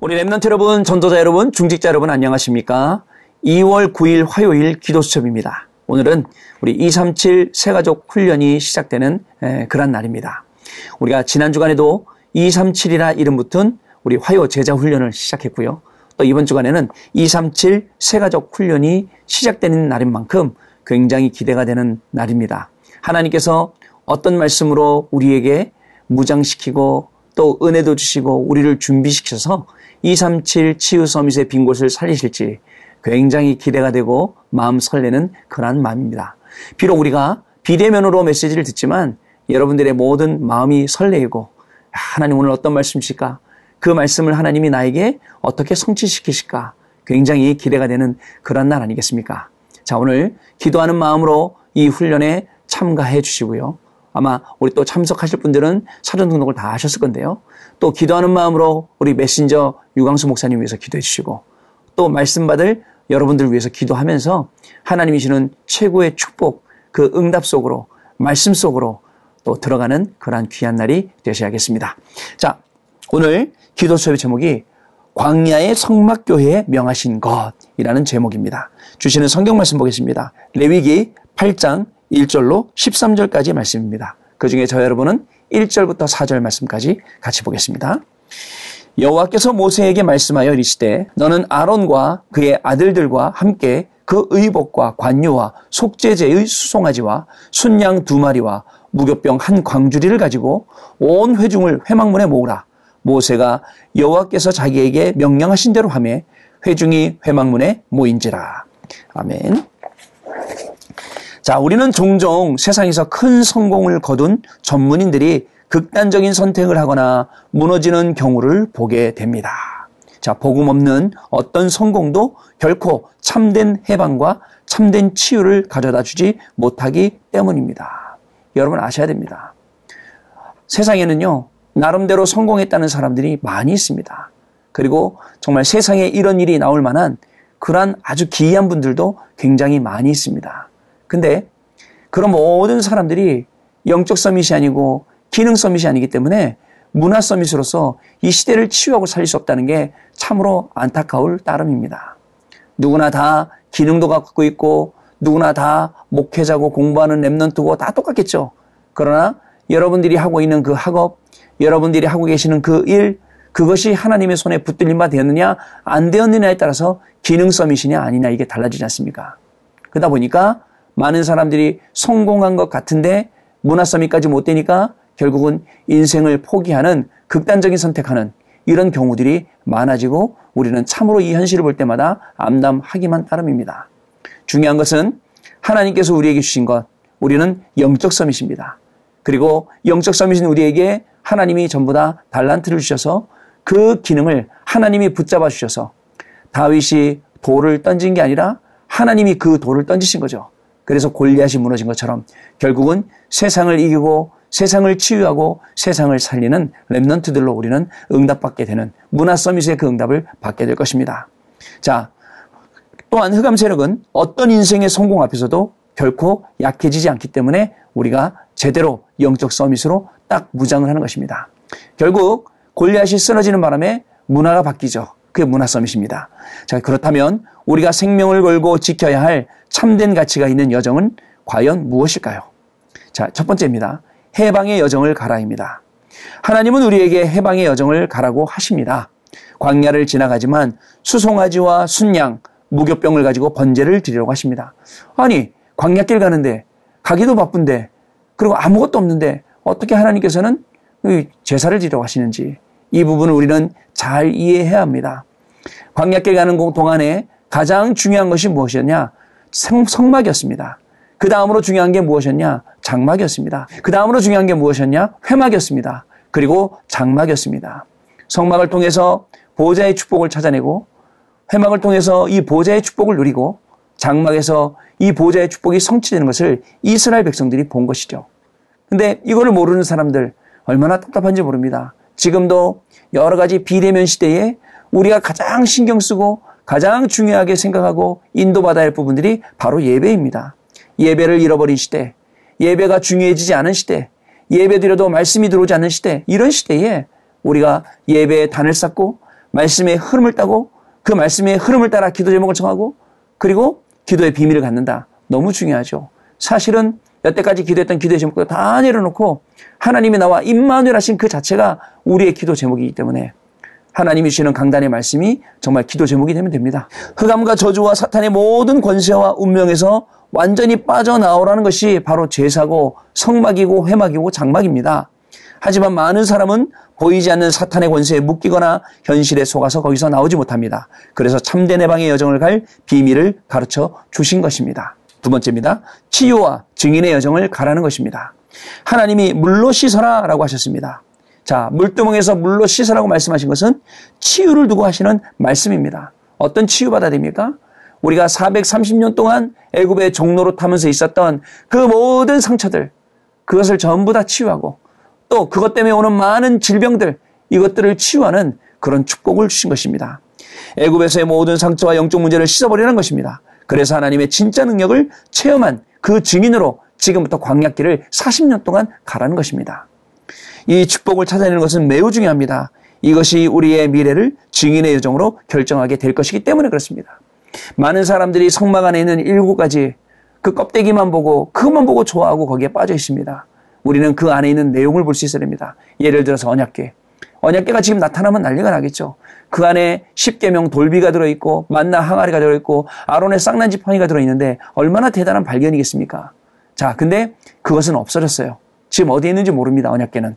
우리 랩런트 여러분, 전도자 여러분, 중직자 여러분 안녕하십니까? 2월 9일 화요일 기도 수첩입니다. 오늘은 우리 237 새가족 훈련이 시작되는 그런 날입니다. 우리가 지난 주간에도 237이라 이름 붙은 우리 화요 제자 훈련을 시작했고요. 또 이번 주간에는 237 새가족 훈련이 시작되는 날인 만큼 굉장히 기대가 되는 날입니다. 하나님께서 어떤 말씀으로 우리에게 무장시키고 또 은혜도 주시고 우리를 준비시켜서 237 치유 서밋의 빈 곳을 살리실지 굉장히 기대가 되고 마음 설레는 그러한 마음입니다. 비록 우리가 비대면으로 메시지를 듣지만 여러분들의 모든 마음이 설레이고 하나님 오늘 어떤 말씀 주실까? 그 말씀을 하나님이 나에게 어떻게 성취시키실까? 굉장히 기대가 되는 그런 날 아니겠습니까? 자, 오늘 기도하는 마음으로 이 훈련에 참가해 주시고요. 아마 우리 또 참석하실 분들은 사전 등록을 다 하셨을 건데요. 또 기도하는 마음으로 우리 메신저 유광수 목사님 위해서 기도해 주시고 또 말씀 받을 여러분들 위해서 기도하면서 하나님이 주는 최고의 축복 그 응답 속으로 말씀 속으로 또 들어가는 그러한 귀한 날이 되셔야겠습니다. 자, 오늘 기도 수업의 제목이 광야의 성막교회에 명하신 것이라는 제목입니다. 주시는 성경 말씀 보겠습니다. 레위기 8장 1절로 13절까지 말씀입니다. 그 중에 저 여러분은 1절부터 4절 말씀까지 같이 보겠습니다. 여호와께서 모세에게 말씀하여 이르시되 너는 아론과 그의 아들들과 함께 그 의복과 관유와 속죄제의 수송아지와 순양 두 마리와 무교병 한 광주리를 가지고 온 회중을 회막문에 모으라. 모세가 여호와께서 자기에게 명령하신 대로 하매 회중이 회막문에 모인지라. 아멘. 자, 우리는 종종 세상에서 큰 성공을 거둔 전문인들이 극단적인 선택을 하거나 무너지는 경우를 보게 됩니다. 자, 복음 없는 어떤 성공도 결코 참된 해방과 참된 치유를 가져다 주지 못하기 때문입니다. 여러분 아셔야 됩니다. 세상에는요, 나름대로 성공했다는 사람들이 많이 있습니다. 그리고 정말 세상에 이런 일이 나올 만한 그러한 아주 기이한 분들도 굉장히 많이 있습니다. 근데 그런 모든 사람들이 영적 서밋이 아니고 기능 서밋이 아니기 때문에 문화 서밋으로서 이 시대를 치유하고 살릴 수 없다는 게 참으로 안타까울 따름입니다. 누구나 다 기능도 갖고 있고 누구나 다 목회자고 공부하는 랩런트고 다 똑같겠죠. 그러나 여러분들이 하고 있는 그 학업, 여러분들이 하고 계시는 그 일, 그것이 하나님의 손에 붙들림 바 되었느냐, 안 되었느냐에 따라서 기능 서밋이냐 아니냐 이게 달라지지 않습니까? 그러다 보니까 많은 사람들이 성공한 것 같은데 문화 서밋까지 못 되니까 결국은 인생을 포기하는 극단적인 선택하는 이런 경우들이 많아지고 우리는 참으로 이 현실을 볼 때마다 암담하기만 따름입니다. 중요한 것은 하나님께서 우리에게 주신 것, 우리는 영적 서밋입니다. 그리고 영적 서밋은 우리에게 하나님이 전부 다 달란트를 주셔서 그 기능을 하나님이 붙잡아 주셔서 다윗이 돌을 던진 게 아니라 하나님이 그 돌을 던지신 거죠. 그래서 골리앗이 무너진 것처럼 결국은 세상을 이기고 세상을 치유하고 세상을 살리는 랩넌트들로 우리는 응답받게 되는 문화 서밋의 그 응답을 받게 될 것입니다. 자, 또한 흑암 세력은 어떤 인생의 성공 앞에서도 결코 약해지지 않기 때문에 우리가 제대로 영적 서밋으로 딱 무장을 하는 것입니다. 결국 골리앗이 쓰러지는 바람에 문화가 바뀌죠. 그게 문화 서밋입니다. 자, 그렇다면 우리가 생명을 걸고 지켜야 할 참된 가치가 있는 여정은 과연 무엇일까요? 자, 첫 번째입니다. 해방의 여정을 가라입니다. 하나님은 우리에게 해방의 여정을 가라고 하십니다. 광야를 지나가지만 수송아지와 순양, 무교병을 가지고 번제를 드리려고 하십니다. 아니, 광야길 가는데, 가기도 바쁜데, 그리고 아무것도 없는데, 어떻게 하나님께서는 제사를 드리려고 하시는지, 이 부분을 우리는 잘 이해해야 합니다. 광야길 가는 동안에 가장 중요한 것이 무엇이었냐? 성막이었습니다. 그 다음으로 중요한 게 무엇이었냐? 장막이었습니다. 그 다음으로 중요한 게 무엇이었냐? 회막이었습니다. 그리고 장막이었습니다. 성막을 통해서 보좌의 축복을 찾아내고 회막을 통해서 이 보좌의 축복을 누리고 장막에서 이 보좌의 축복이 성취되는 것을 이스라엘 백성들이 본 것이죠. 근데 이거를 모르는 사람들 얼마나 답답한지 모릅니다. 지금도 여러 가지 비대면 시대에 우리가 가장 신경 쓰고 가장 중요하게 생각하고 인도받아야 할 부분들이 바로 예배입니다. 예배를 잃어버린 시대, 예배가 중요해지지 않은 시대, 예배 드려도 말씀이 들어오지 않는 시대, 이런 시대에 우리가 예배에 단을 쌓고 말씀의 흐름을 따고 그 말씀의 흐름을 따라 기도 제목을 정하고 그리고 기도의 비밀을 갖는다. 너무 중요하죠. 사실은 여태까지 기도했던 기도의 제목들 다 내려놓고 하나님이 나와 임마누엘 하신 그 자체가 우리의 기도 제목이기 때문에 하나님이 주시는 강단의 말씀이 정말 기도 제목이 되면 됩니다. 흑암과 저주와 사탄의 모든 권세와 운명에서 완전히 빠져나오라는 것이 바로 제사고 성막이고 회막이고 장막입니다. 하지만 많은 사람은 보이지 않는 사탄의 권세에 묶이거나 현실에 속아서 거기서 나오지 못합니다. 그래서 참된 해방의 여정을 갈 비밀을 가르쳐 주신 것입니다. 두 번째입니다. 치유와 증인의 여정을 가라는 것입니다. 하나님이 물로 씻어라 라고 하셨습니다. 자, 물두멍에서 물로 씻으라고 말씀하신 것은 치유를 두고 하시는 말씀입니다. 어떤 치유받아야 됩니까? 우리가 430년 동안 애굽의 종로로 타면서 있었던 그 모든 상처들, 그것을 전부 다 치유하고 또 그것 때문에 오는 많은 질병들, 이것들을 치유하는 그런 축복을 주신 것입니다. 애굽에서의 모든 상처와 영적 문제를 씻어버리는 것입니다. 그래서 하나님의 진짜 능력을 체험한 그 증인으로 지금부터 광약길을 40년 동안 가라는 것입니다. 이 축복을 찾아내는 것은 매우 중요합니다. 이것이 우리의 미래를 증인의 여정으로 결정하게 될 것이기 때문에 그렇습니다. 많은 사람들이 성막 안에 있는 일곱 가지 그 껍데기만 보고 그것만 보고 좋아하고 거기에 빠져 있습니다. 우리는 그 안에 있는 내용을 볼 수 있어야 됩니다. 예를 들어서 언약계. 언약계가 지금 나타나면 난리가 나겠죠. 그 안에 10개명 돌비가 들어있고 만나 항아리가 들어있고 아론의 쌍난 지팡이가 들어있는데 얼마나 대단한 발견이겠습니까? 자, 근데 그것은 없어졌어요. 지금 어디에 있는지 모릅니다. 언약계는.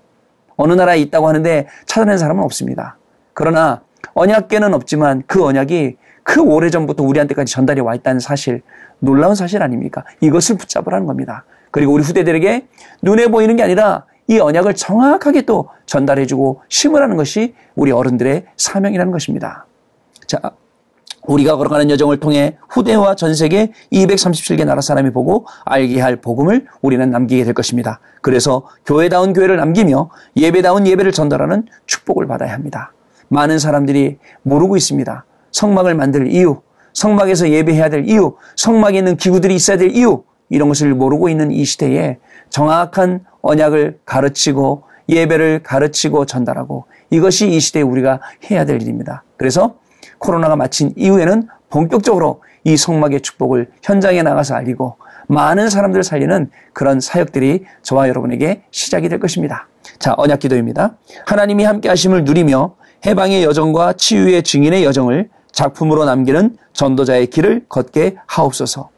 어느 나라에 있다고 하는데 찾아낸 사람은 없습니다. 그러나 언약계는 없지만 그 언약이 그 오래전부터 우리한테까지 전달이 와 있다는 사실, 놀라운 사실 아닙니까? 이것을 붙잡으라는 겁니다. 그리고 우리 후대들에게 눈에 보이는 게 아니라 이 언약을 정확하게 또 전달해주고 심으라는 것이 우리 어른들의 사명이라는 것입니다. 자, 우리가 걸어가는 여정을 통해 후대와 전 세계 237개 나라 사람이 보고 알게 할 복음을 우리는 남기게 될 것입니다. 그래서 교회다운 교회를 남기며 예배다운 예배를 전달하는 축복을 받아야 합니다. 많은 사람들이 모르고 있습니다. 성막을 만들 이유, 성막에서 예배해야 될 이유, 성막에 있는 기구들이 있어야 될 이유, 이런 것을 모르고 있는 이 시대에 정확한 언약을 가르치고 예배를 가르치고 전달하고 이것이 이 시대에 우리가 해야 될 일입니다. 그래서 코로나가 마친 이후에는 본격적으로 이 성막의 축복을 현장에 나가서 알리고 많은 사람들을 살리는 그런 사역들이 저와 여러분에게 시작이 될 것입니다. 자, 언약 기도입니다. 하나님이 함께 하심을 누리며 해방의 여정과 치유의 증인의 여정을 작품으로 남기는 전도자의 길을 걷게 하옵소서.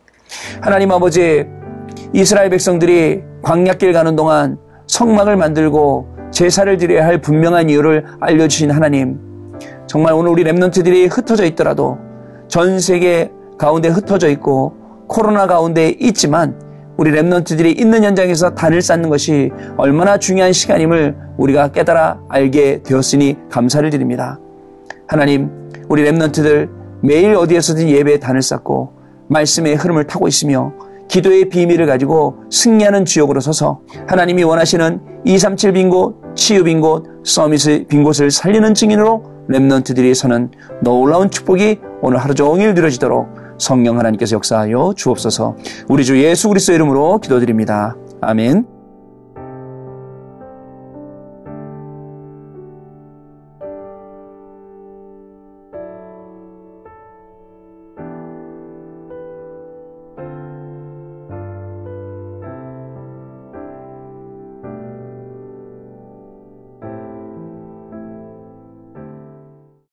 하나님 아버지, 이스라엘 백성들이 광약길 가는 동안 성막을 만들고 제사를 드려야 할 분명한 이유를 알려주신 하나님, 정말 오늘 우리 랩런트들이 흩어져 있더라도 전 세계 가운데 흩어져 있고 코로나 가운데 있지만 우리 remnant들이 있는 현장에서 단을 쌓는 것이 얼마나 중요한 시간임을 우리가 깨달아 알게 되었으니 감사를 드립니다. 하나님, 우리 remnant들 매일 어디에서든 예배에 단을 쌓고 말씀의 흐름을 타고 있으며 기도의 비밀을 가지고 승리하는 지역으로 서서 하나님이 원하시는 237 빈 곳, 치유 빈 곳, summit 빈 곳을 살리는 증인으로 remnant들이 서는 놀라운 축복이 오늘 하루 종일 누려지도록 성령 하나님께서 역사하여 주옵소서 우리 주 예수 그리스도 이름으로 기도드립니다. 아멘.